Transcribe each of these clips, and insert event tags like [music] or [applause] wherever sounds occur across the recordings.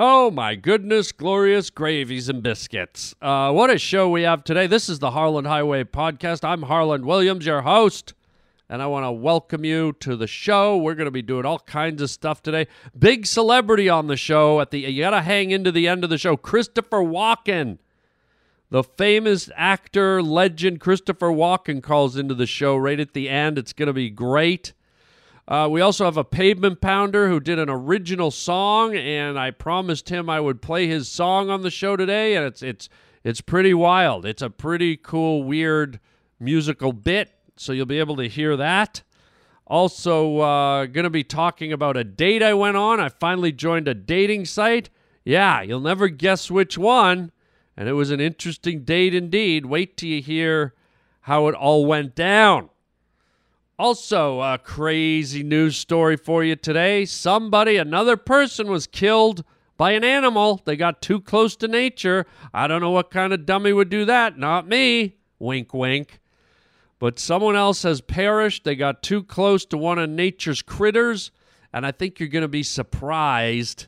Oh my goodness, glorious gravies and biscuits. Uh, what a show we have today. This is the Harland Highway Podcast. I'm Harland Williams, your host, and I want to welcome you to the show. We're going to be doing all kinds of stuff today. Big celebrity on the show at the you got to hang into the end of the show. Christopher Walken. The famous actor, legend Christopher Walken calls into the show right at the end. It's going to be great. Uh, we also have a pavement pounder who did an original song, and I promised him I would play his song on the show today, and it's it's it's pretty wild. It's a pretty cool, weird musical bit, so you'll be able to hear that. Also, uh, to be talking about a date I went on. I finally joined a dating site. Yeah, you'll never guess which one, and it was an interesting date indeed. Wait till you hear how it all went down. Also, a crazy news story for you today. Somebody, another person, was killed by an animal. They got too close to nature. I don't know what kind of dummy would do that. Not me. Wink, wink. But someone else has perished. They got too close to one of nature's critters. And I think you're going to be surprised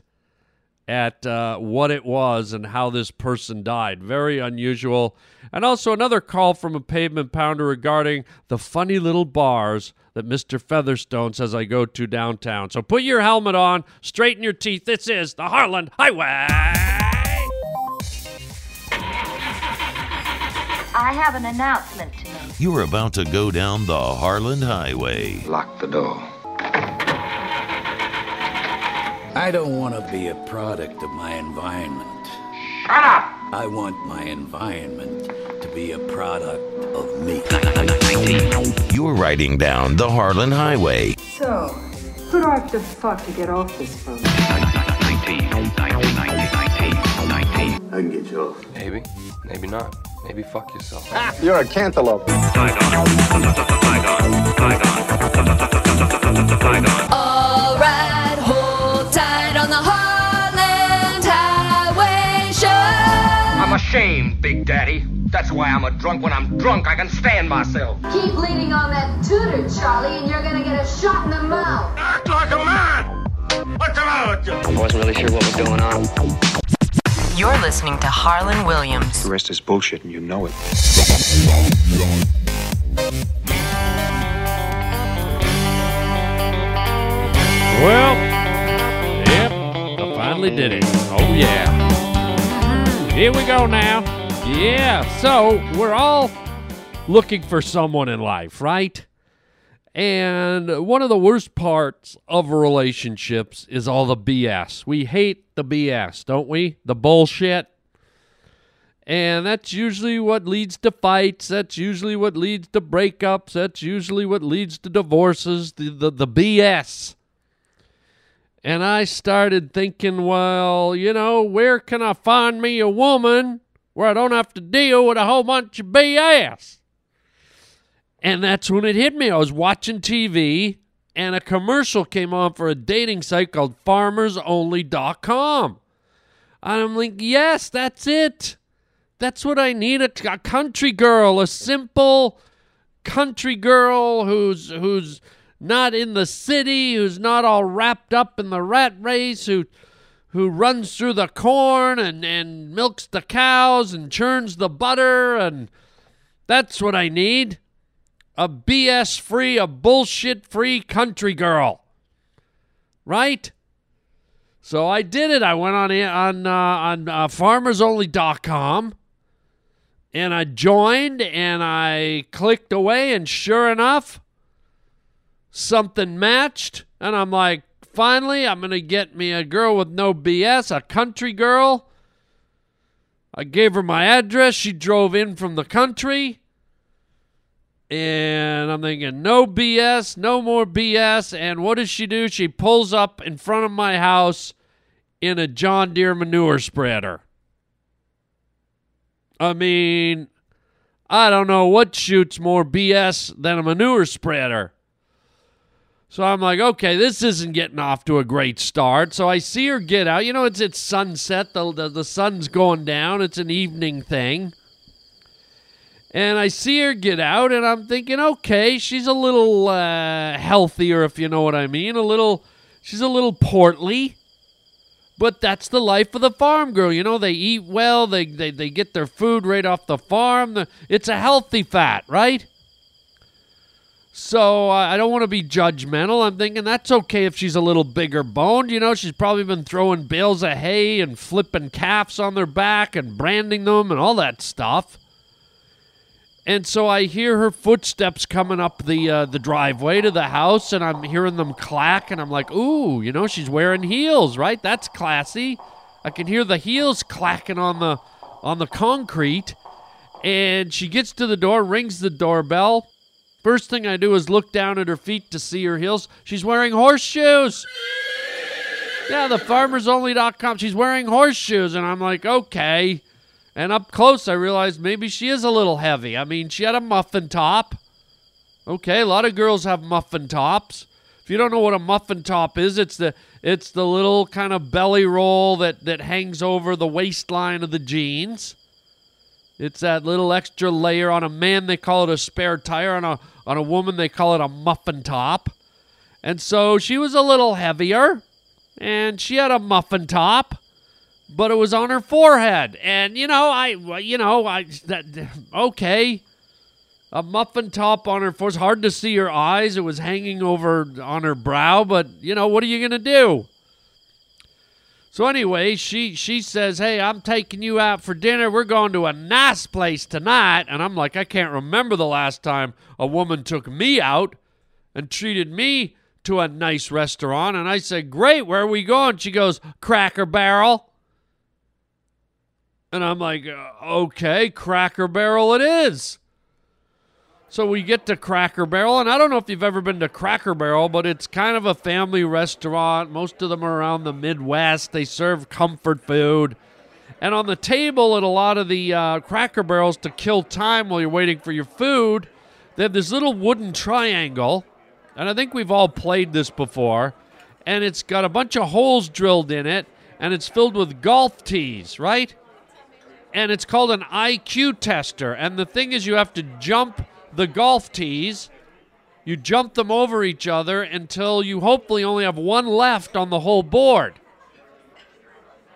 at uh, what it was and how this person died. Very unusual. And also another call from a pavement pounder regarding the funny little bars that Mr. Featherstone says I go to downtown. So put your helmet on, straighten your teeth. This is the Harland Highway. I have an announcement to make. You're about to go down the Harland Highway. Lock the door. I don't want to be a product of my environment. Shut up! I want my environment to be a product of me. You're riding down the Harland Highway. So, who do I have to fuck to get off this phone? I can get you off. Maybe, maybe not. Maybe fuck yourself. Ah, You're a cantaloupe. All right, hold tight on the Harland Highway Show. I'm ashamed, Big Daddy. That's why I'm a drunk. When I'm drunk, I can stand myself. Keep leaning on that tutor, Charlie, and you're gonna get a shot in the mouth. Act like a man! What's the matter with you? I wasn't really sure what was going on. You're listening to Harland Williams. The rest is bullshit and you know it. Well, yep, I finally did it. Oh, yeah. Here we go now. Yeah, so we're all looking for someone in life, right? And one of the worst parts of relationships is all the BS. We hate the BS, don't we? The bullshit. And that's usually what leads to fights. That's usually what leads to breakups. That's usually what leads to divorces. The, the, the BS. And I started thinking, well, you know, where can I find me a woman where I don't have to deal with a whole bunch of BS? And that's when it hit me. I was watching TV and a commercial came on for a dating site called farmersonly.com. And I'm like, yes, that's it. That's what I need a, a country girl, a simple country girl who's who's not in the city, who's not all wrapped up in the rat race, who who runs through the corn and, and milks the cows and churns the butter and that's what I need. A BS free, a bullshit free country girl. Right? So I did it. I went on on uh, on uh, farmersonly.com and I joined and I clicked away and sure enough something matched and I'm like finally I'm going to get me a girl with no BS, a country girl. I gave her my address. She drove in from the country. And I'm thinking, no BS, no more BS. And what does she do? She pulls up in front of my house in a John Deere manure spreader. I mean, I don't know what shoots more BS than a manure spreader. So I'm like, okay, this isn't getting off to a great start. So I see her get out. You know, it's it's sunset. The, the, the sun's going down. It's an evening thing. And I see her get out, and I'm thinking, okay, she's a little uh, healthier, if you know what I mean. A little, she's a little portly. But that's the life of the farm girl. You know, they eat well, they, they, they get their food right off the farm. It's a healthy fat, right? So uh, I don't want to be judgmental. I'm thinking that's okay if she's a little bigger boned. You know, she's probably been throwing bales of hay and flipping calves on their back and branding them and all that stuff. And so I hear her footsteps coming up the uh, the driveway to the house, and I'm hearing them clack, and I'm like, "Ooh, you know, she's wearing heels, right? That's classy." I can hear the heels clacking on the on the concrete, and she gets to the door, rings the doorbell. First thing I do is look down at her feet to see her heels. She's wearing horseshoes. Yeah, the farmersonly.com. She's wearing horseshoes, and I'm like, okay. And up close, I realized maybe she is a little heavy. I mean, she had a muffin top. Okay, a lot of girls have muffin tops. If you don't know what a muffin top is, it's the it's the little kind of belly roll that that hangs over the waistline of the jeans. It's that little extra layer on a man they call it a spare tire on a on a woman they call it a muffin top. And so she was a little heavier and she had a muffin top but it was on her forehead. And you know, I you know, I that okay. A muffin top on her forehead. Hard to see her eyes. It was hanging over on her brow, but you know, what are you gonna do? So anyway, she she says, "Hey, I'm taking you out for dinner. We're going to a nice place tonight." And I'm like, I can't remember the last time a woman took me out and treated me to a nice restaurant. And I said, "Great, where are we going?" She goes, "Cracker Barrel." And I'm like, okay, Cracker Barrel it is. So we get to Cracker Barrel, and I don't know if you've ever been to Cracker Barrel, but it's kind of a family restaurant. Most of them are around the Midwest. They serve comfort food. And on the table at a lot of the uh, Cracker Barrels to kill time while you're waiting for your food, they have this little wooden triangle. And I think we've all played this before. And it's got a bunch of holes drilled in it, and it's filled with golf tees, right? and it's called an IQ tester. And the thing is, you have to jump the golf tees. You jump them over each other until you hopefully only have one left on the whole board.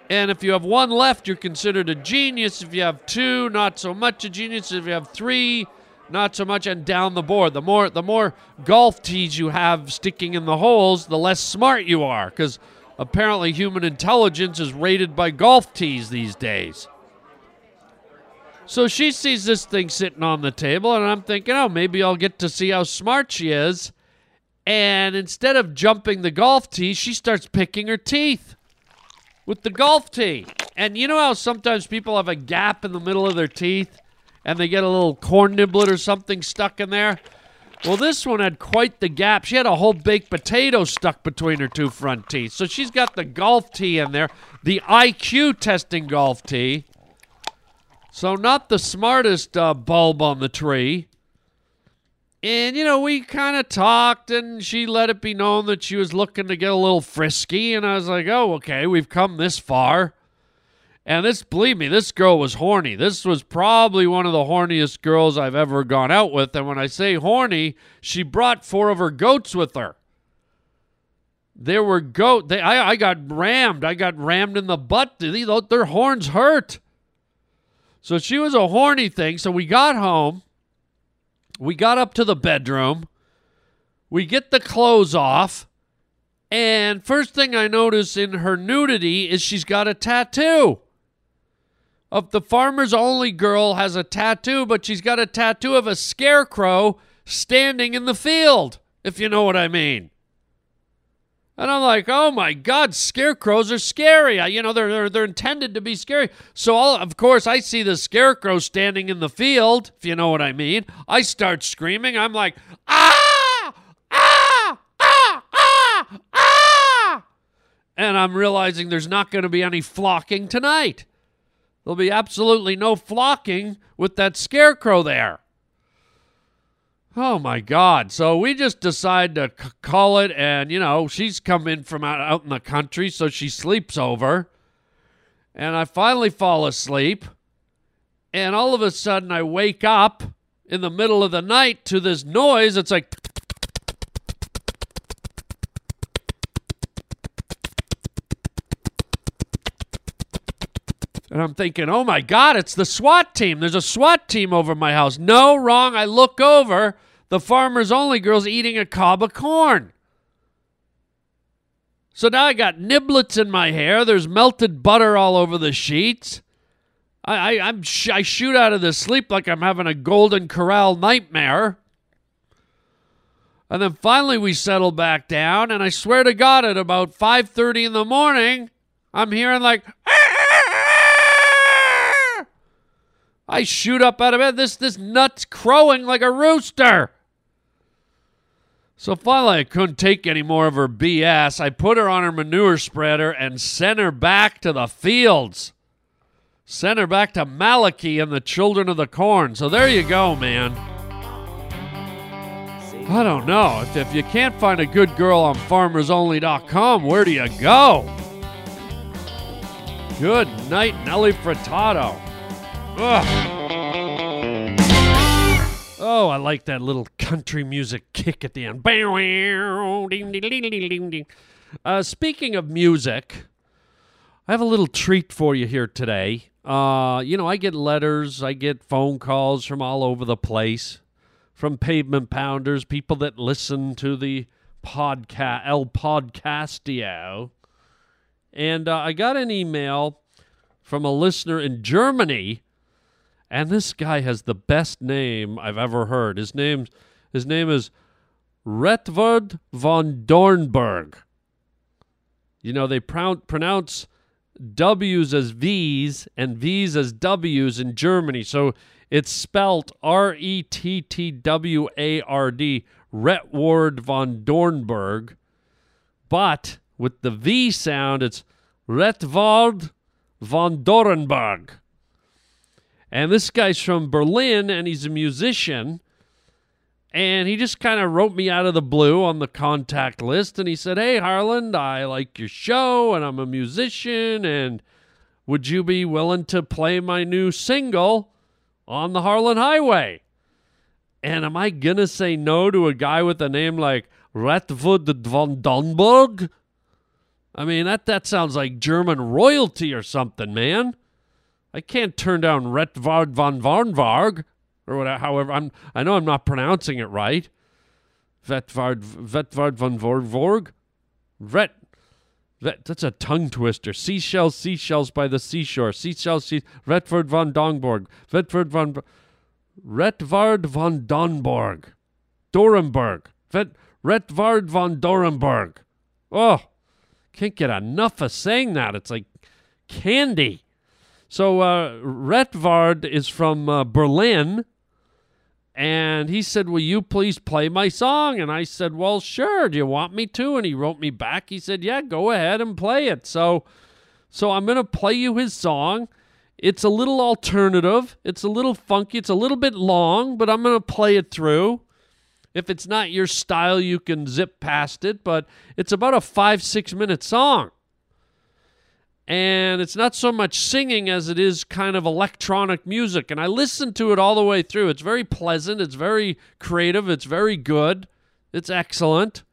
And if you have one left, you're considered a genius. If you have two, not so much a genius. If you have three, not so much. And down the board, the more the more golf tees you have sticking in the holes, the less smart you are. Because apparently, human intelligence is rated by golf tees these days. So she sees this thing sitting on the table, and I'm thinking, oh, maybe I'll get to see how smart she is. And instead of jumping the golf tee, she starts picking her teeth with the golf tee. And you know how sometimes people have a gap in the middle of their teeth and they get a little corn niblet or something stuck in there? Well, this one had quite the gap. She had a whole baked potato stuck between her two front teeth. So she's got the golf tee in there, the IQ testing golf tee. So, not the smartest uh, bulb on the tree. And, you know, we kind of talked, and she let it be known that she was looking to get a little frisky. And I was like, oh, okay, we've come this far. And this, believe me, this girl was horny. This was probably one of the horniest girls I've ever gone out with. And when I say horny, she brought four of her goats with her. There were goat. They, I, I got rammed. I got rammed in the butt. Their horns hurt. So she was a horny thing. So we got home. We got up to the bedroom. We get the clothes off. And first thing I notice in her nudity is she's got a tattoo. Of the farmer's only girl has a tattoo, but she's got a tattoo of a scarecrow standing in the field, if you know what I mean. And I'm like, oh my God, scarecrows are scary. I, you know, they're, they're, they're intended to be scary. So, all, of course, I see the scarecrow standing in the field, if you know what I mean. I start screaming. I'm like, ah, ah, ah, ah, ah. And I'm realizing there's not going to be any flocking tonight. There'll be absolutely no flocking with that scarecrow there. Oh my God. So we just decide to c- call it, and you know, she's come in from out, out in the country, so she sleeps over. And I finally fall asleep, and all of a sudden I wake up in the middle of the night to this noise. It's like. And I'm thinking, oh my God, it's the SWAT team. There's a SWAT team over my house. No, wrong. I look over. The farmer's only girl's eating a cob of corn. So now I got niblets in my hair. There's melted butter all over the sheets. I, I, I'm sh- I shoot out of the sleep like I'm having a Golden Corral nightmare. And then finally we settle back down, and I swear to God, at about 5:30 in the morning, I'm hearing like I shoot up out of bed. This this nut's crowing like a rooster. So finally, I couldn't take any more of her BS. I put her on her manure spreader and sent her back to the fields. Sent her back to Malachi and the children of the corn. So there you go, man. I don't know. If, if you can't find a good girl on farmersonly.com, where do you go? Good night, Nelly Furtado. Ugh. Oh, I like that little country music kick at the end. Uh, speaking of music, I have a little treat for you here today. Uh, you know, I get letters, I get phone calls from all over the place, from pavement pounders, people that listen to the podcast, El Podcastio. And uh, I got an email from a listener in Germany, and this guy has the best name I've ever heard. His name, his name is Retvard von Dornberg. You know, they pro- pronounce W's as V's and V's as W's in Germany. So it's spelt R E T T W A R D, Retward von Dornberg. But with the V sound, it's Retward von Dornberg. And this guy's from Berlin and he's a musician. And he just kind of wrote me out of the blue on the contact list. And he said, Hey, Harland, I like your show and I'm a musician. And would you be willing to play my new single on the Harland Highway? And am I going to say no to a guy with a name like Retvud von Donberg? I mean, that, that sounds like German royalty or something, man. I can't turn down Retvard von Varnvarg or whatever. However, I'm I know I'm not pronouncing it right. Vetvard Vetvard von Vorvorg. Vet, that's a tongue twister. Seashells, seashells by the seashore. Seashells, sea, Retvard von Dongborg. Vetvard von Retvard von Donborg. Dorenberg. Vet, Retvard von Dorenberg. Oh, can't get enough of saying that. It's like candy. So uh, Retvard is from uh, Berlin, and he said, "Will you please play my song?" And I said, "Well, sure. Do you want me to?" And he wrote me back. He said, "Yeah, go ahead and play it." So, so I'm gonna play you his song. It's a little alternative. It's a little funky. It's a little bit long, but I'm gonna play it through. If it's not your style, you can zip past it. But it's about a five six minute song and it's not so much singing as it is kind of electronic music. And I listened to it all the way through. It's very pleasant, it's very creative, it's very good, it's excellent.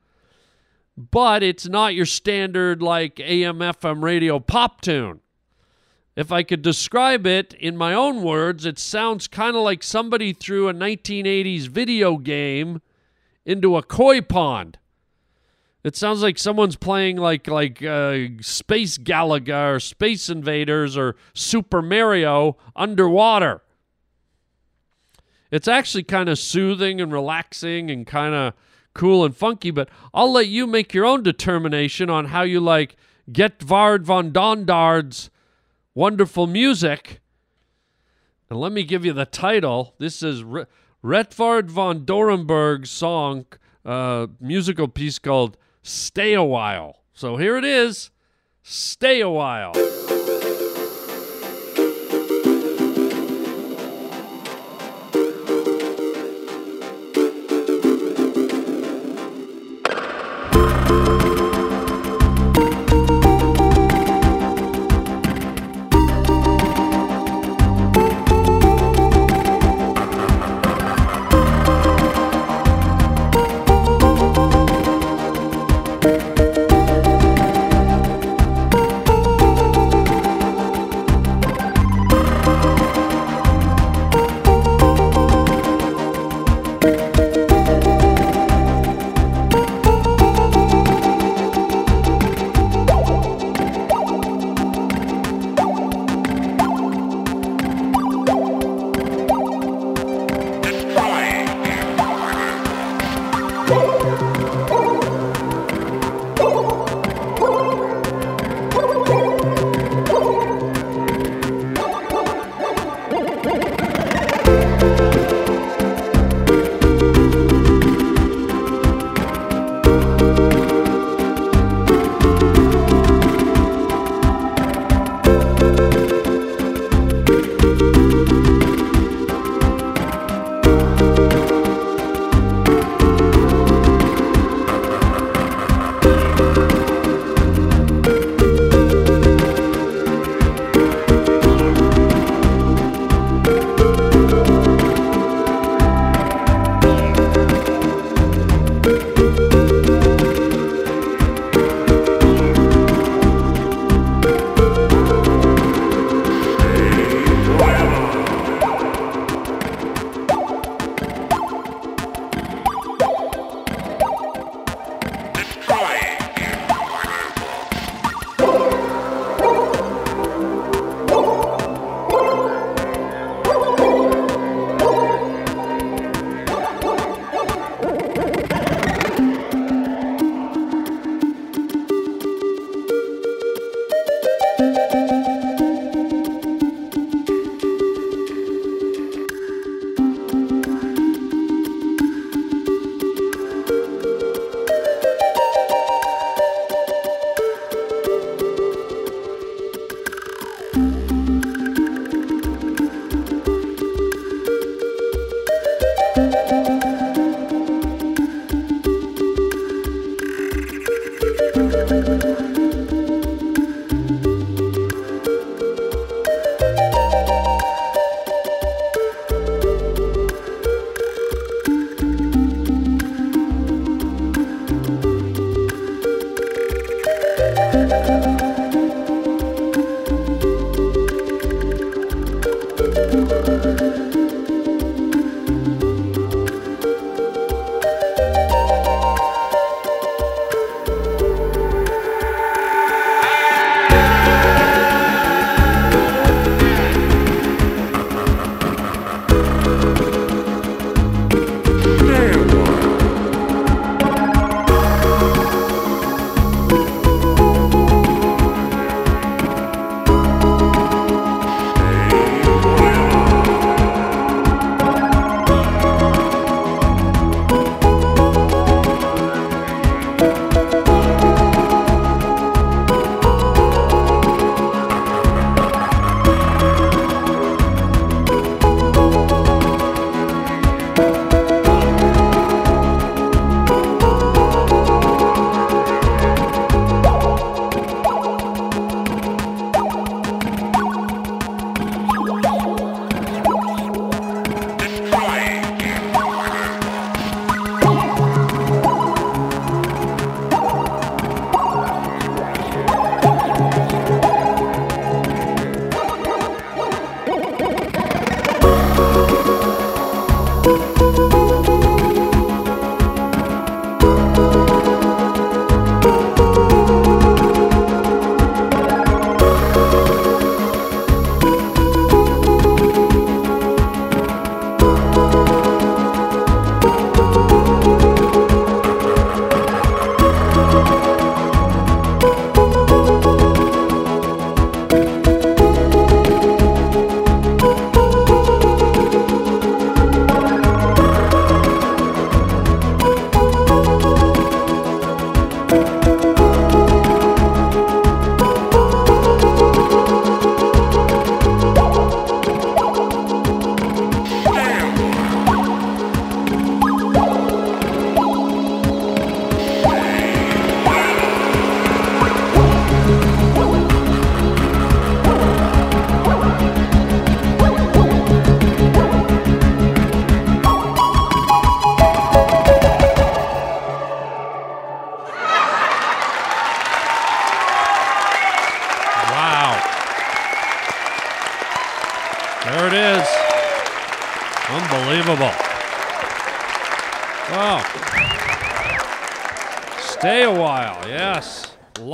But it's not your standard like AM FM radio pop tune. If I could describe it in my own words, it sounds kind of like somebody threw a 1980s video game into a koi pond. It sounds like someone's playing like like uh, Space Galaga or Space Invaders or Super Mario underwater. It's actually kind of soothing and relaxing and kind of cool and funky, but I'll let you make your own determination on how you like Getvard von Dondard's wonderful music. And let me give you the title. This is R- Retvard von Dorenberg's song, uh, musical piece called Stay a While. So here it is Stay a While.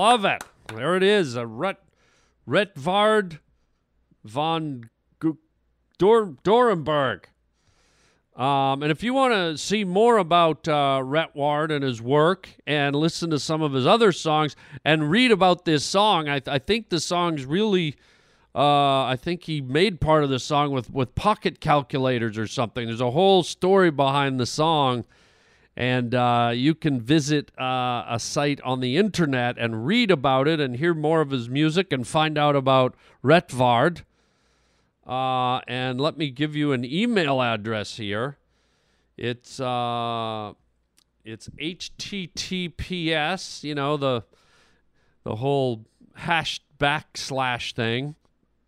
Love it. There it is. A Rut, Retvard von Dor, Dorenberg. Um, and if you want to see more about uh, and his work and listen to some of his other songs and read about this song, I, I think the song's really. Uh, I think he made part of the song with, with pocket calculators or something. There's a whole story behind the song, And uh, you can visit uh, a site on the internet and read about it and hear more of his music and find out about Retvard. Uh, and let me give you an email address here. It's uh, it's HTTPS. You know the the whole hash backslash thing,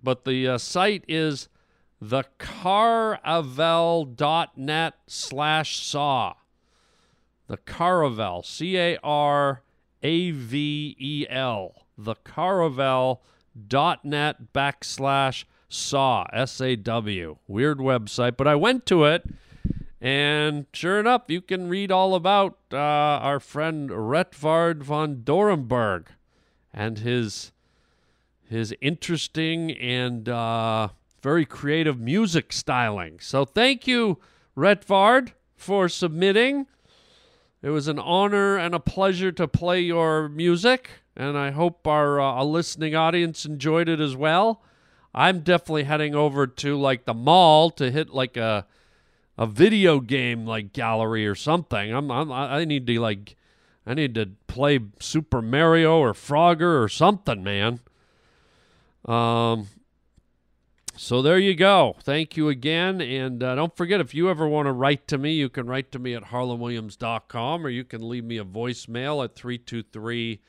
but the uh, site is thecaravel.net slash saw. The Caravel, C A R A V E L. The Caravel.net backslash saw, S A W. Weird website, but I went to it, and sure enough, you can read all about uh, our friend Retvard von Dorenberg and his his interesting and uh, very creative music styling. So thank you, Retvard, for submitting. It was an honor and a pleasure to play your music, and I hope our uh, listening audience enjoyed it as well. I'm definitely heading over to like the mall to hit like a a video game like gallery or something. I'm, I'm I need to like I need to play Super Mario or Frogger or something, man. Um, so there you go. Thank you again. And uh, don't forget, if you ever want to write to me, you can write to me at harlanwilliams.com or you can leave me a voicemail at 323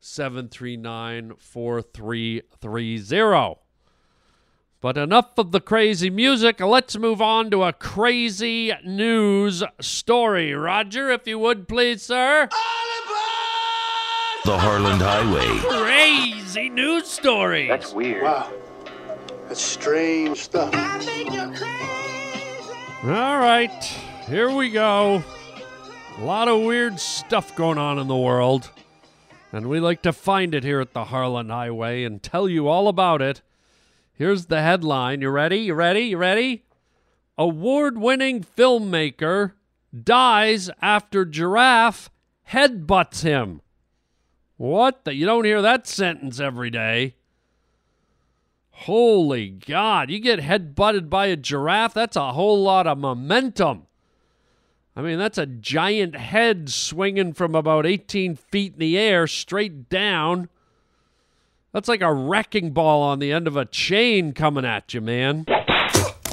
739 4330. But enough of the crazy music. Let's move on to a crazy news story. Roger, if you would please, sir. The Harland Highway. Crazy news story. That's weird. Wow. That's strange stuff. All right, here we go. A lot of weird stuff going on in the world. And we like to find it here at the Harland Highway and tell you all about it. Here's the headline. You ready? You ready? You ready? Award winning filmmaker dies after giraffe headbutts him. What the? You don't hear that sentence every day. Holy God, you get headbutted by a giraffe? That's a whole lot of momentum. I mean, that's a giant head swinging from about 18 feet in the air straight down. That's like a wrecking ball on the end of a chain coming at you, man.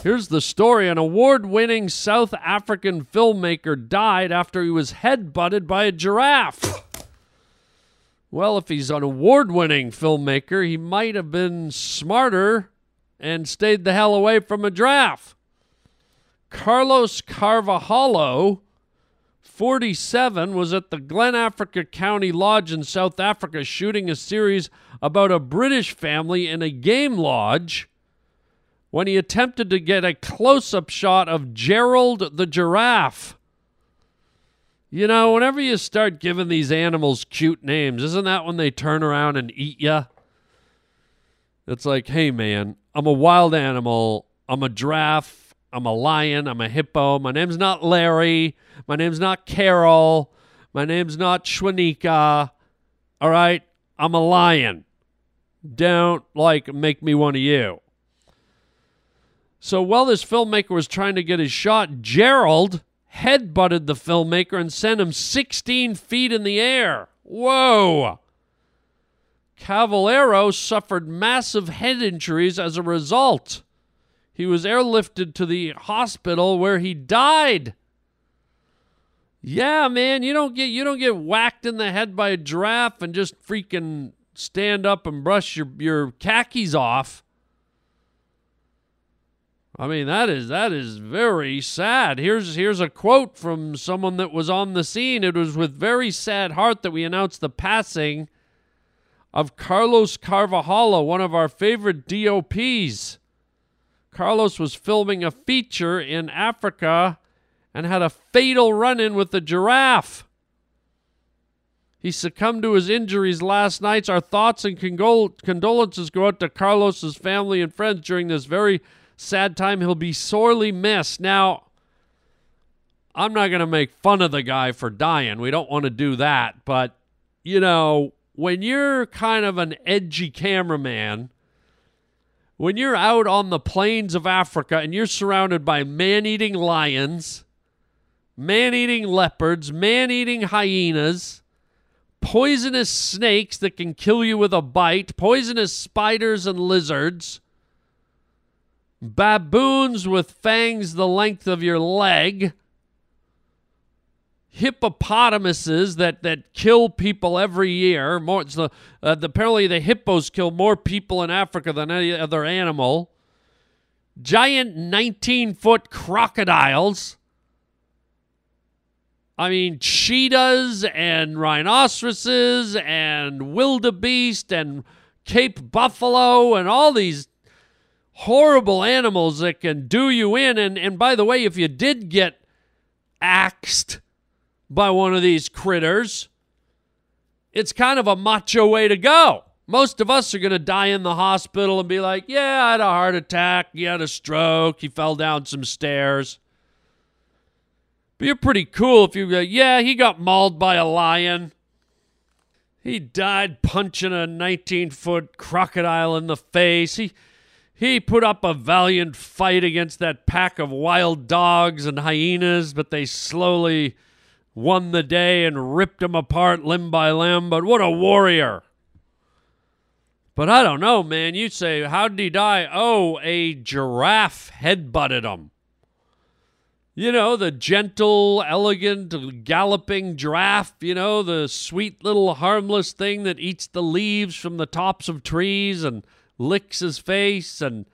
Here's the story an award winning South African filmmaker died after he was headbutted by a giraffe. Well, if he's an award winning filmmaker, he might have been smarter and stayed the hell away from a giraffe. Carlos Carvalho, 47, was at the Glen Africa County Lodge in South Africa shooting a series about a British family in a game lodge when he attempted to get a close up shot of Gerald the giraffe. You know, whenever you start giving these animals cute names, isn't that when they turn around and eat you? It's like, hey, man, I'm a wild animal. I'm a giraffe. I'm a lion. I'm a hippo. My name's not Larry. My name's not Carol. My name's not Shwanika. All right? I'm a lion. Don't, like, make me one of you. So while this filmmaker was trying to get his shot, Gerald headbutted the filmmaker and sent him 16 feet in the air. Whoa! Cavallero suffered massive head injuries as a result. He was airlifted to the hospital where he died. Yeah, man, you don't get you don't get whacked in the head by a giraffe and just freaking stand up and brush your your khakis off. I mean, that is that is very sad. Here's here's a quote from someone that was on the scene. It was with very sad heart that we announced the passing of Carlos Carvalho, one of our favorite DOPs. Carlos was filming a feature in Africa and had a fatal run-in with a giraffe. He succumbed to his injuries last night. Our thoughts and condol- condolences go out to Carlos's family and friends during this very sad time. He'll be sorely missed. Now, I'm not going to make fun of the guy for dying. We don't want to do that. But, you know, when you're kind of an edgy cameraman, when you're out on the plains of Africa and you're surrounded by man eating lions, man eating leopards, man eating hyenas, poisonous snakes that can kill you with a bite, poisonous spiders and lizards, baboons with fangs the length of your leg, hippopotamuses that, that kill people every year. More, the, uh, apparently, the hippos kill more people in Africa than any other animal. Giant 19 foot crocodiles. I mean, cheetahs and rhinoceroses and wildebeest and Cape buffalo and all these horrible animals that can do you in. And, and by the way, if you did get axed by one of these critters, it's kind of a macho way to go. Most of us are going to die in the hospital and be like, yeah, I had a heart attack, he had a stroke, he fell down some stairs. But you're pretty cool if you go, yeah, he got mauled by a lion. He died punching a 19 foot crocodile in the face. He, he put up a valiant fight against that pack of wild dogs and hyenas, but they slowly won the day and ripped him apart limb by limb. But what a warrior! But I don't know, man. You say, how did he die? Oh, a giraffe headbutted him. You know, the gentle, elegant, galloping giraffe, you know, the sweet little harmless thing that eats the leaves from the tops of trees and licks his face and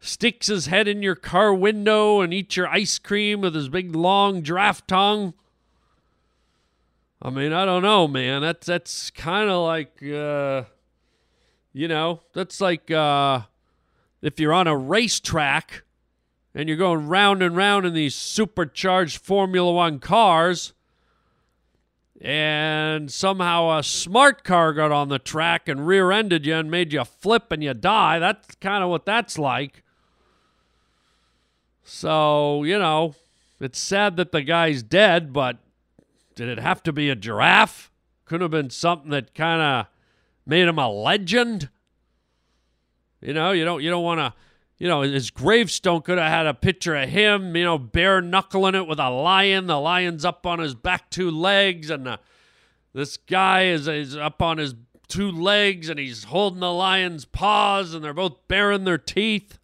sticks his head in your car window and eats your ice cream with his big long giraffe tongue. I mean, I don't know, man. That's that's kind of like uh you know, that's like uh, if you're on a racetrack and you're going round and round in these supercharged Formula One cars, and somehow a smart car got on the track and rear ended you and made you flip and you die. That's kind of what that's like. So, you know, it's sad that the guy's dead, but did it have to be a giraffe? Could have been something that kind of made him a legend. You know, you don't you don't want to, you know, his gravestone could have had a picture of him, you know, bare knuckling it with a lion. The lion's up on his back two legs, and this guy is, is up on his two legs, and he's holding the lion's paws, and they're both baring their teeth.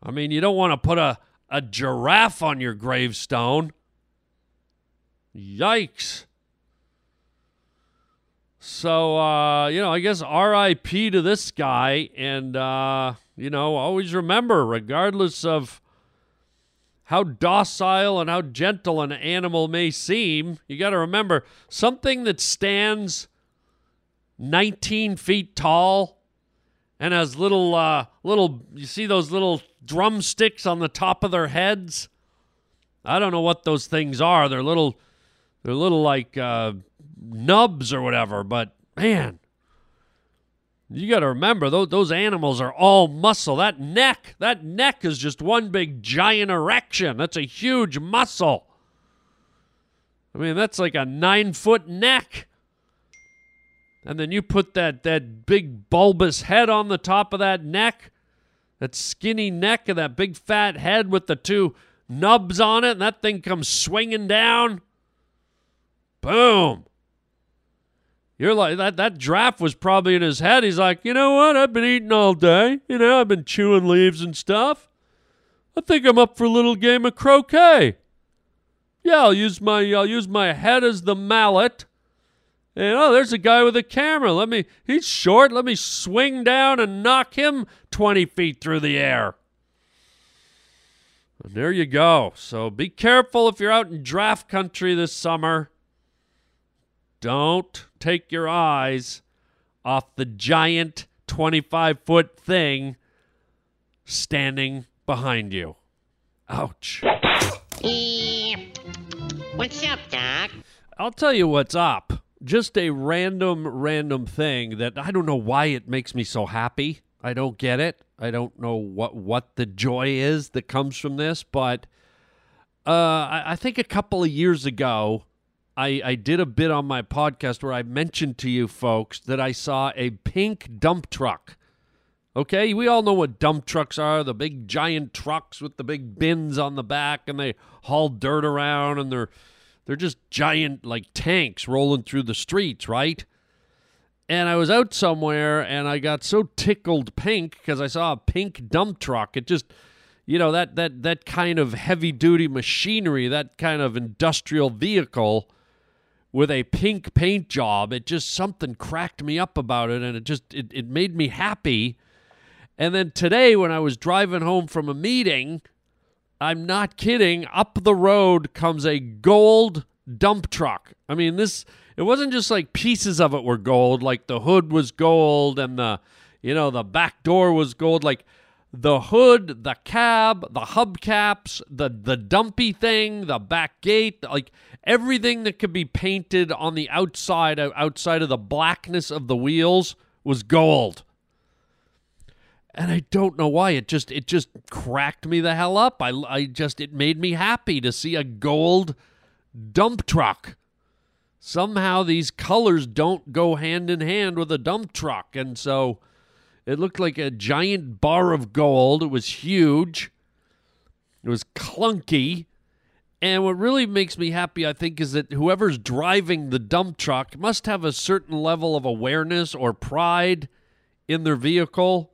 I mean, you don't want to put a, a giraffe on your gravestone. Yikes. So, uh, you know, I guess RIP to this guy. And, uh, you know, always remember, regardless of how docile and how gentle an animal may seem, you got to remember something that stands 19 feet tall and has little, uh, little, you see those little drumsticks on the top of their heads? I don't know what those things are. They're little, they're little like, uh, nubs or whatever, but man, you got to remember those those animals are all muscle. That neck, that neck is just one big giant erection. That's a huge muscle. I mean, that's like a nine foot neck. And then you put that that big bulbous head on the top of that neck, that skinny neck and that big fat head with the two nubs on it, and that thing comes swinging down. Boom. You're like that that draft was probably in his head. He's like, you know what? I've been eating all day. You know, I've been chewing leaves and stuff. I think I'm up for a little game of croquet. Yeah, I'll use my I'll use my head as the mallet. And oh, there's a guy with a camera. Let me he's short. Let me swing down and knock him 20 feet through the air. And there you go. So be careful if you're out in draft country this summer. Don't take your eyes off the giant 25 foot thing standing behind you. Ouch. What's up, Doc? I'll tell you what's up. Just a random, random thing that I don't know why it makes me so happy. I don't get it. I don't know what what the joy is that comes from this, but uh, I, I think a couple of years ago, I, I did a bit on my podcast where I mentioned to you folks that I saw a pink dump truck Okay, we all know what dump trucks are the big giant trucks with the big bins on the back and they haul dirt around and they're they're just giant like tanks rolling through the streets, right? And I was out somewhere and I got so tickled pink because I saw a pink dump truck. It just you know that that that kind of heavy duty machinery, that kind of industrial vehicle with a pink paint job, it just something cracked me up about it and it just it, it made me happy and then today, when I was driving home from a meeting, I'm not kidding, up the road comes a gold dump truck. I mean, this, it wasn't just like pieces of it were gold, like the hood was gold and the, you know, the back door was gold. Like the hood, the cab, the hubcaps, the, the dumpy thing, the back gate, like everything that could be painted on the outside, outside of the blackness of the wheels was gold and I don't know why it just it just cracked me the hell up. I I just it made me happy to see a gold dump truck. Somehow these colors don't go hand in hand with a dump truck, and so it looked like a giant bar of gold. It was huge. It was clunky. And what really makes me happy, I think, is that whoever's driving the dump truck must have a certain level of awareness or pride in their vehicle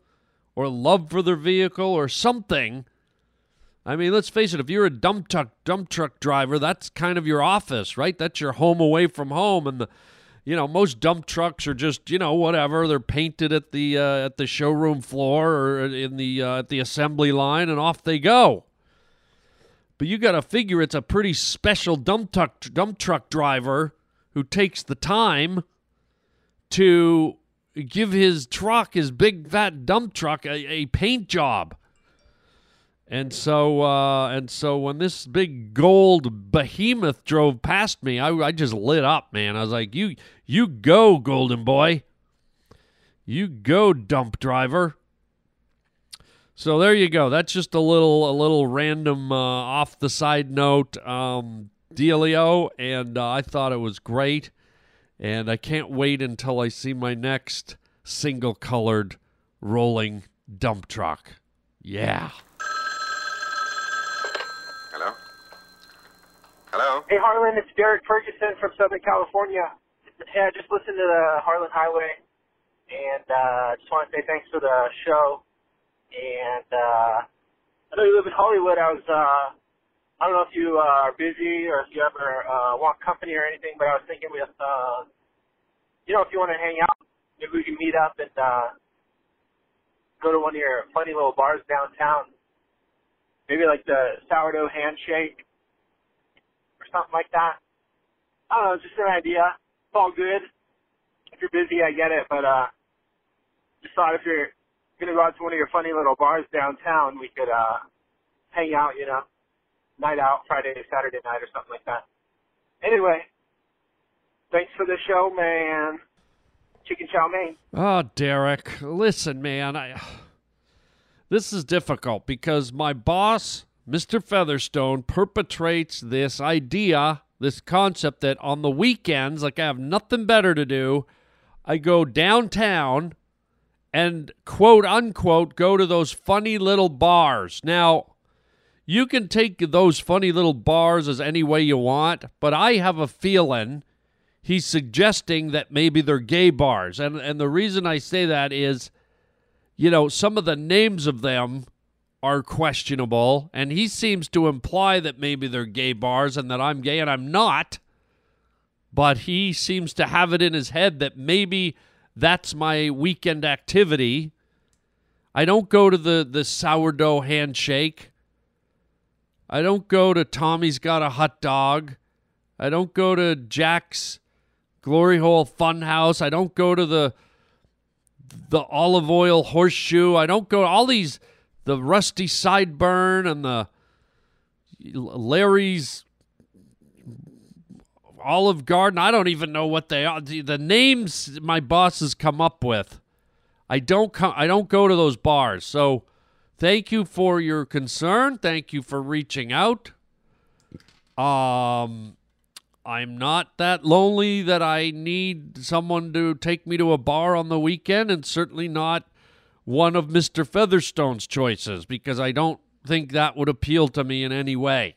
or love for their vehicle or something. I mean, let's face it, if you're a dump truck dump truck driver, that's kind of your office, right? That's your home away from home and the you know, most dump trucks are just, you know, whatever. They're painted at the uh, at the showroom floor or in the uh, at the assembly line and off they go. But you got to figure it's a pretty special dump truck dump truck driver who takes the time to give his truck, his big fat dump truck, a, a paint job. And so, uh, and so, when this big gold behemoth drove past me, I, I just lit up, man. I was like, "You, you go, golden boy. You go, dump driver." So there you go. That's just a little, a little random, uh, off the side note, um, dealio, and uh, I thought it was great and I can't wait until I see my next single colored rolling dump truck. Yeah. Hello? Hello? Hey, Harland, it's Derek Ferguson from Southern California. Hey, I just listened to the Harland Highway, and uh, just want to say thanks for the show. And uh, I know you live in Hollywood. I was, uh, I don't know if you uh, are busy or if you ever uh, want company or anything, but I was thinking with, uh, you know, if you want to hang out, maybe we can meet up and uh, go to one of your funny little bars downtown. Maybe like the sourdough handshake something like that. I don't know, just an idea. It's all good. If you're busy, I get it, but uh, just thought if you're gonna go out to one of your funny little bars downtown, we could uh, hang out, you know, night out, Friday, Saturday night, or something like that. Anyway, thanks for the show, man chicken chow mein. Oh, Derek, listen, man, I this is difficult because my boss, Mr. Featherstone, perpetrates this idea, this concept that on the weekends, like I have nothing better to do, I go downtown and quote unquote go to those funny little bars. Now, you can take those funny little bars as any way you want, but I have a feeling he's suggesting that maybe they're gay bars. And and the reason I say that is you know, some of the names of them are questionable and he seems to imply that maybe they're gay bars and that I'm gay and I'm not. But he seems to have it in his head that maybe that's my weekend activity. I don't go to the the sourdough handshake. I don't go to Tommy's got a hot dog. I don't go to Jack's Glory Hole Funhouse. I don't go to the the olive oil horseshoe. I don't go to all these the rusty sideburn and the Larry's Olive Garden. I don't even know what they are. The names my bosses come up with. I don't come I don't go to those bars. So thank you for your concern. Thank you for reaching out. Um I'm not that lonely that I need someone to take me to a bar on the weekend, and certainly not one of Mr. Featherstone's choices because I don't think that would appeal to me in any way.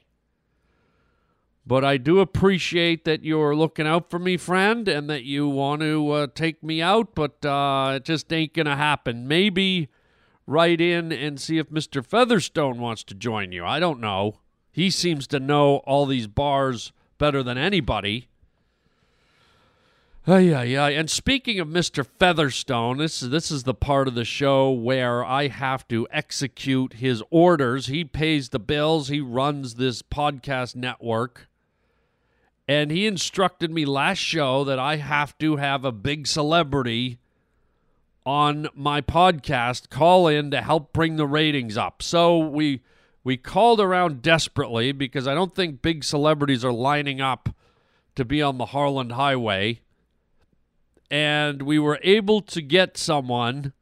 But I do appreciate that you're looking out for me, friend, and that you want to uh, take me out, but uh, it just ain't going to happen. Maybe write in and see if Mr. Featherstone wants to join you. I don't know. He seems to know all these bars better than anybody. Yeah, yeah. And speaking of Mr. Featherstone, this is this is the part of the show where I have to execute his orders. He pays the bills. He runs this podcast network. And he instructed me last show that I have to have a big celebrity on my podcast call in to help bring the ratings up. So we we called around desperately because I don't think big celebrities are lining up to be on the Harland Highway. And we were able to get someone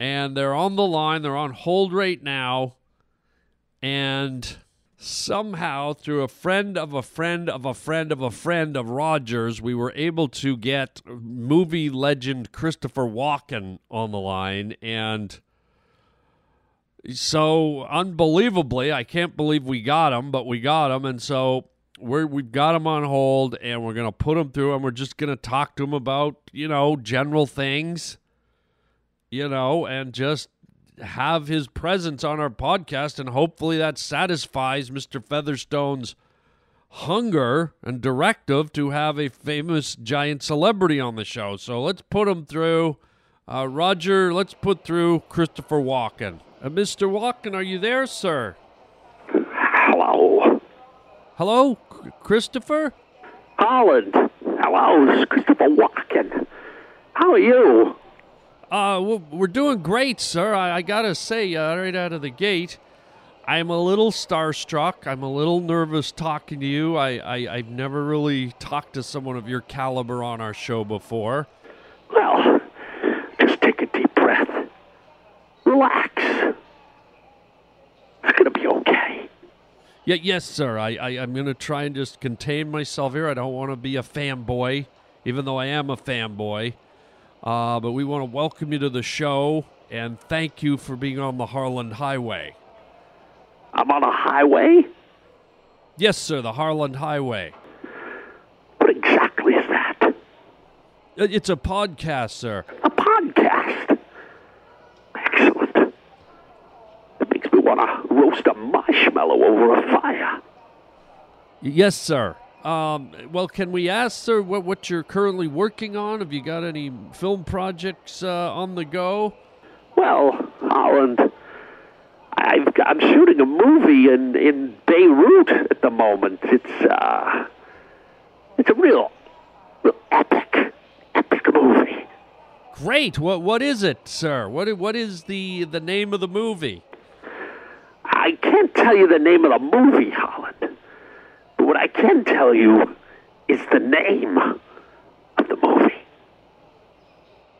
and they're on the line, they're on hold right now. And somehow through a friend of a friend of a friend of a friend of Rogers, we were able to get movie legend Christopher Walken on the line. And so, unbelievably, I can't believe we got him, but we got him. And so we're, we've got him on hold and we're going to put him through and we're just going to talk to him about, you know, general things, you know, and just have his presence on our podcast, and hopefully that satisfies Mr. Featherstone's hunger and directive to have a famous giant celebrity on the show. So let's put him through. Uh, Roger, let's put through Christopher Walken. Uh, Mr. Walken, are you there, sir? Hello. Hello, Christopher? Holland. Hello, Christopher Walken. How are you? Uh, we're doing great, sir. I, I gotta say, uh, right out of the gate, I'm a little starstruck. I'm a little nervous talking to you. I, I I've never really talked to someone of your caliber on our show before. Well, just take a deep breath. Relax. It's gonna be okay. Yeah, yes, sir. I, I I'm gonna try and just contain myself here. I don't want to be a fanboy, even though I am a fanboy. Uh, but we want to welcome you to the show and thank you for being on the Harland Highway. I'm on a highway? Yes, sir, the Harland Highway. What exactly is that? It's a podcast, sir. A podcast? Excellent. It makes me want to roast a marshmallow over a fire. Yes, sir. Um, well, can we ask, sir, what, what you're currently working on? Have you got any film projects uh, on the go? Well, Holland, I've, I'm shooting a movie in in Beirut at the moment. It's uh, it's a real, real epic, epic movie. Great. What what is it, sir? What what is the the name of the movie? I can't tell you the name of the movie, Holland. But what I can tell you is the name of the movie.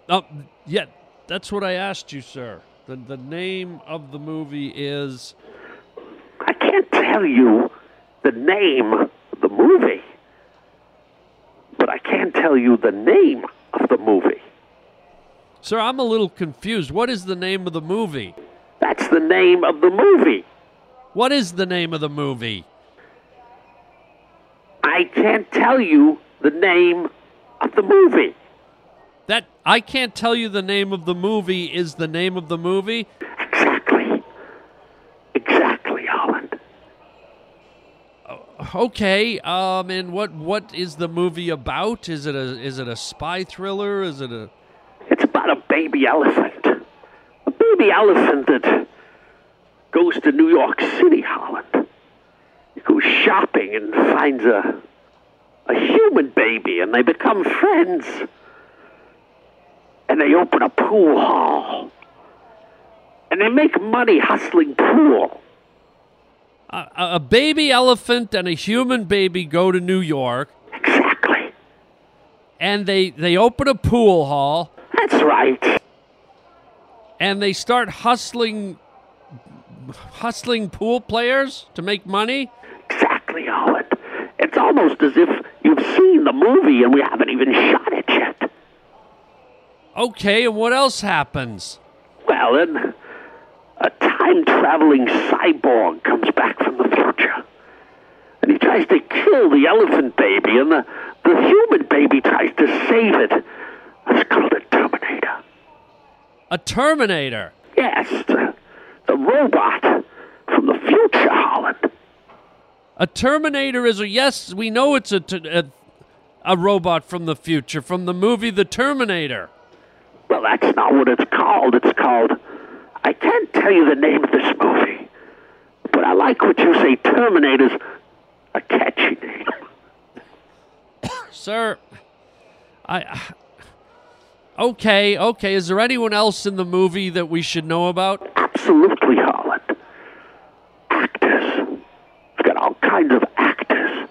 Oh, yeah, that's what I asked you, sir. The the name of the movie is I can't tell you the name of the movie, but I can tell you the name of the movie. Sir, I'm a little confused. What is the name of the movie? That's the name of the movie. What is the name of the movie? I can't tell you the name of the movie. That I can't tell you the name of the movie is the name of the movie. Exactly. Exactly, Holland. Okay. Um. And what what is the movie about? Is it a is it a spy thriller? Is it a? It's about a baby elephant. A baby elephant that goes to New York City, Holland. He goes shopping and finds a a human baby, and they become friends. And they open a pool hall. And they make money hustling pool. A, a baby elephant and a human baby go to New York. Exactly. And they they open a pool hall. That's right. And they start hustling hustling pool players to make money. Exactly, Holland. It's almost as if you've seen the movie and we haven't even shot it yet. Okay, and what else happens? Well, Well, then a time traveling cyborg comes back from the future. And he tries to kill the elephant baby, and the, the human baby tries to save it. It's called a Terminator. A Terminator. Yes, the, robot from the future, Holland. A Terminator is a yes. We know it's a a robot from the future from the movie The Terminator. Well, that's not what it's called. It's called. I can't tell you the name of this movie, but I like what you say. Terminator's a catchy name. Sir, I. Okay, okay. Is there anyone else in the movie that we should know about? Absolutely, Holland. Actors. We've got all kinds of actors.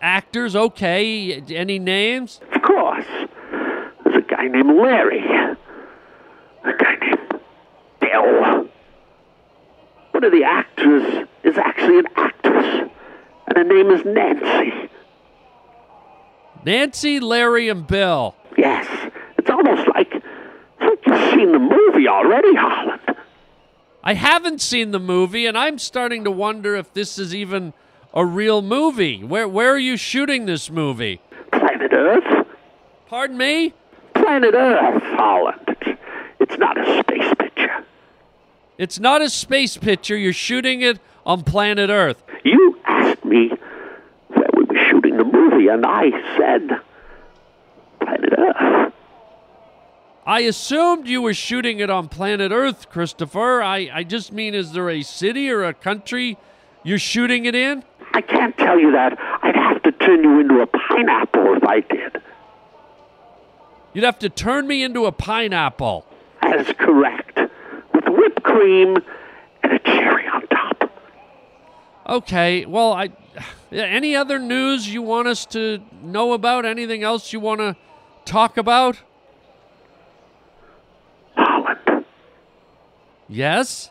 Actors, okay. Any names? Of course. There's a guy named Larry. A guy named Bill. One of the actors is actually an actress, and her name is Nancy. Nancy, Larry, and Bill. Almost like, like you've seen the movie already, Holland. I haven't seen the movie, and I'm starting to wonder if this is even a real movie. Where where are you shooting this movie? Planet Earth. Pardon me? Planet Earth, Holland. It's, it's not a space picture. It's not a space picture. You're shooting it on planet Earth. You asked me where we were shooting the movie, and I said Planet Earth. I assumed you were shooting it on planet Earth, Christopher. I, I just mean, is there a city or a country you're shooting it in? I can't tell you that. I'd have to turn you into a pineapple if I did. You'd have to turn me into a pineapple. That is correct. With whipped cream and a cherry on top. Okay, well, I. Any other news you want us to know about? Anything else you want to talk about? Holland. Yes?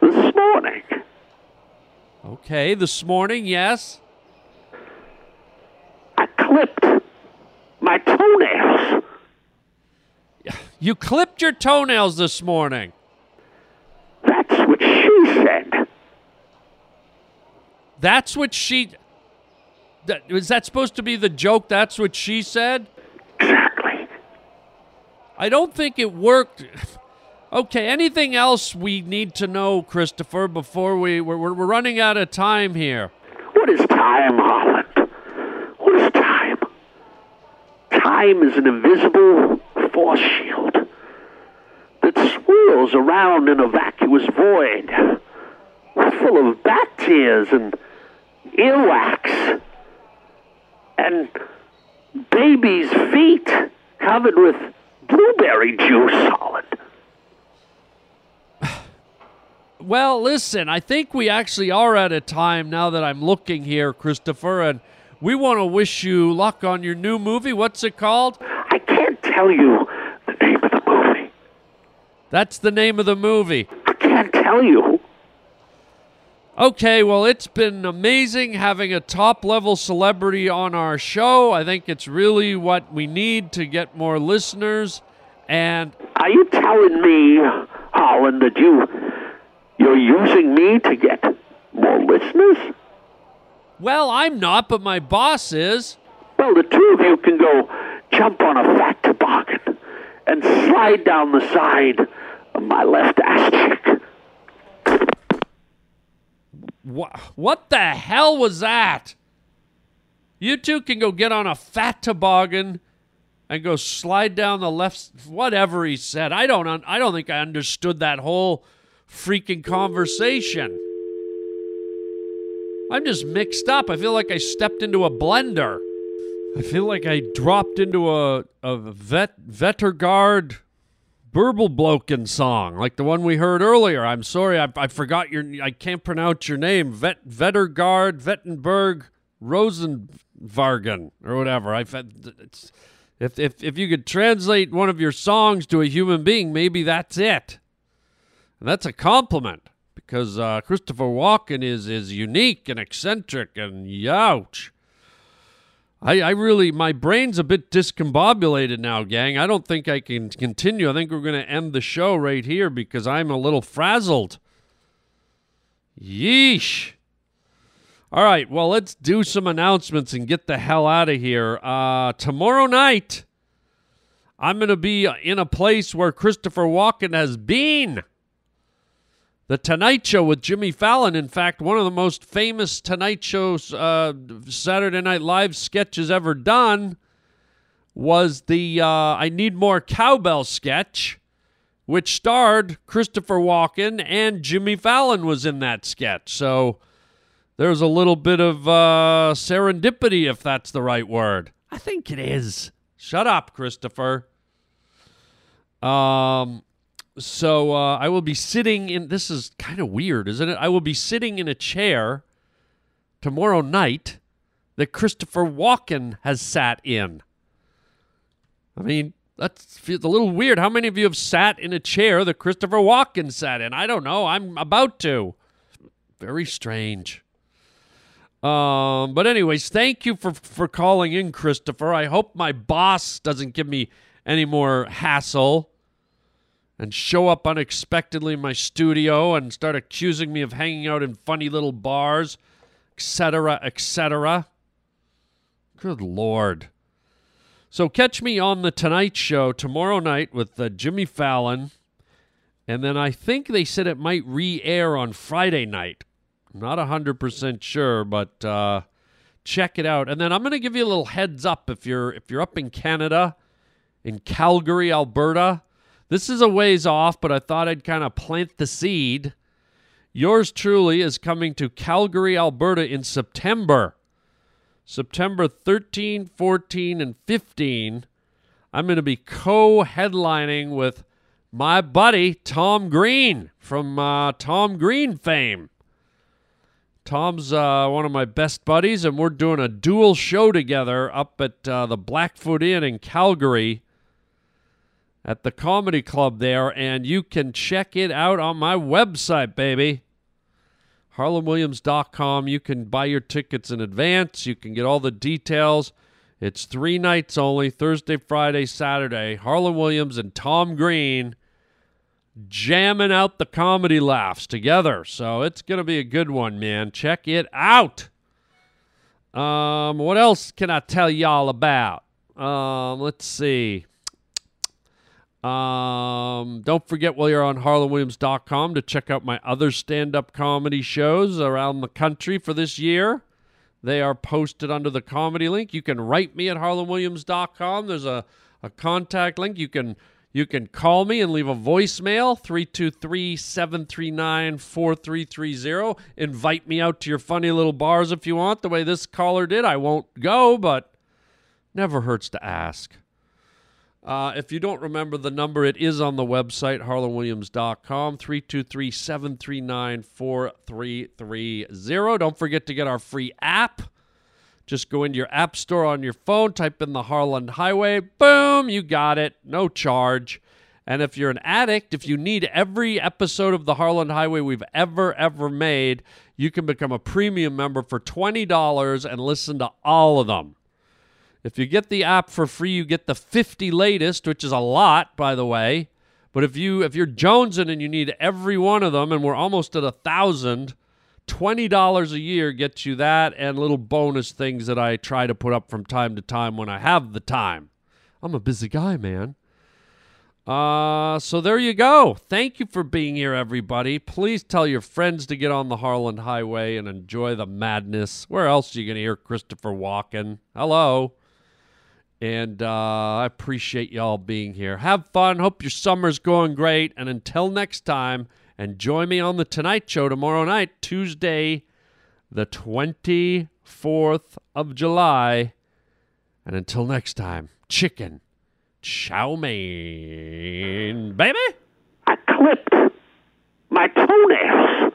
This morning. Okay, this morning, yes. I clipped my toenails. You clipped your toenails this morning. That's what she said. That's what she. That, is that supposed to be the joke? That's what she said? Exactly. I don't think it worked. [laughs] Okay, anything else we need to know, Christopher, before we. We're, we're running out of time here. What is time, Holland? What is time? Time is an invisible force shield that swirls around in a vacuous void, full of bat tears and earwax, and babies' feet covered with blueberry juice, Holland. Well, listen, I think we actually are at a time now that I'm looking here, Christopher, and we want to wish you luck on your new movie. What's it called? I can't tell you the name of the movie. That's the name of the movie. I can't tell you. Okay, well, it's been amazing having a top level celebrity on our show. I think it's really what we need to get more listeners. And are you telling me, Holland, that you you're using me to get more listeners? Well, I'm not, but my boss is. Well, the two of you can go jump on a fat toboggan and slide down the side of my left ass cheek. What, what the hell was that? You two can go get on a fat toboggan and go slide down the left whatever he said. I don't I don't think I understood that whole freaking conversation. I'm just mixed up. I feel like I stepped into a blender. I feel like I dropped into a a vet Vettergaard Burblebloken song, like the one we heard earlier. I'm sorry, I, I forgot your. I can't pronounce your name. Vet Vettergaard Vettenberg Rosenvargen or whatever. I if if if you could translate one of your songs to a human being, maybe that's it. And that's a compliment because uh, Christopher Walken is is unique and eccentric and youch. I, I really, my brain's a bit discombobulated now, gang. I don't think I can continue. I think we're going to end the show right here because I'm a little frazzled. Yeesh. All right, well, let's do some announcements and get the hell out of here. Uh, tomorrow night, I'm going to be in a place where Christopher Walken has been. The Tonight Show with Jimmy Fallon. In fact, one of the most famous Tonight Show uh, Saturday Night Live sketches ever done was the uh, I Need More Cowbell sketch, which starred Christopher Walken and Jimmy Fallon was in that sketch. So there's a little bit of uh, serendipity, if that's the right word. I think it is. Shut up, Christopher. Um, so uh, I will be sitting in. This is kind of weird, isn't it? I will be sitting in a chair tomorrow night that Christopher Walken has sat in. I mean, that's feels a little weird. How many of you have sat in a chair that Christopher Walken sat in? I don't know. I'm about to. Very strange. Um, but anyways, thank you for for calling in, Christopher. I hope my boss doesn't give me any more hassle and show up unexpectedly in my studio and start accusing me of hanging out in funny little bars, etc., etc. Good lord. So catch me on the Tonight Show tomorrow night with uh, Jimmy Fallon. And then I think they said it might re air on Friday night. Not 100% sure, but uh, check it out. And then I'm going to give you a little heads up if you're if you're up in Canada, in Calgary, Alberta. This is a ways off, but I thought I'd kind of plant the seed. Yours truly is coming to Calgary, Alberta in September. September 13, 14, and 15. I'm going to be co headlining with my buddy Tom Green from uh, Tom Green fame. Tom's uh, one of my best buddies, and we're doing a dual show together up at uh, the Blackfoot Inn in Calgary at the comedy club there, and you can check it out on my website, baby. HarlandWilliams.com. You can buy your tickets in advance. You can get all the details. It's three nights only Thursday, Friday, Saturday. Harland Williams and Tom Green jamming out the comedy laughs together. So it's going to be a good one, man. Check it out. Um, what else can I tell y'all about? Um, let's see. Um, don't forget while you're on harlandwilliams.com to check out my other stand-up comedy shows around the country for this year. They are posted under the comedy link. You can write me at harlandwilliams.com. There's a, a contact link. You can you can call me and leave a voicemail 323-739-4330. Invite me out to your funny little bars if you want, the way this caller did. I won't go, but never hurts to ask. Uh, if you don't remember the number, it is on the website, harlandwilliams.com, 323 739 4330. Don't forget to get our free app. Just go into your app store on your phone, type in the Harland Highway, boom, you got it, no charge. And if you're an addict, if you need every episode of the Harland Highway we've ever, ever made, you can become a premium member for $20 and listen to all of them. If you get the app for free, you get the 50 latest, which is a lot, by the way. But if you if you're jonesing and you need every one of them, and we're almost at a thousand, twenty dollars a year gets you that and little bonus things that I try to put up from time to time when I have the time. I'm a busy guy, man. Uh, so there you go. Thank you for being here, everybody. Please tell your friends to get on the Harland Highway and enjoy the madness. Where else are you going to hear Christopher Walken? Hello. And uh, I appreciate y'all being here. Have fun. Hope your summer's going great. And until next time, and join me on the Tonight Show tomorrow night, Tuesday, the 24th of July. And until next time, chicken, chow mein, baby. I clipped my toenails.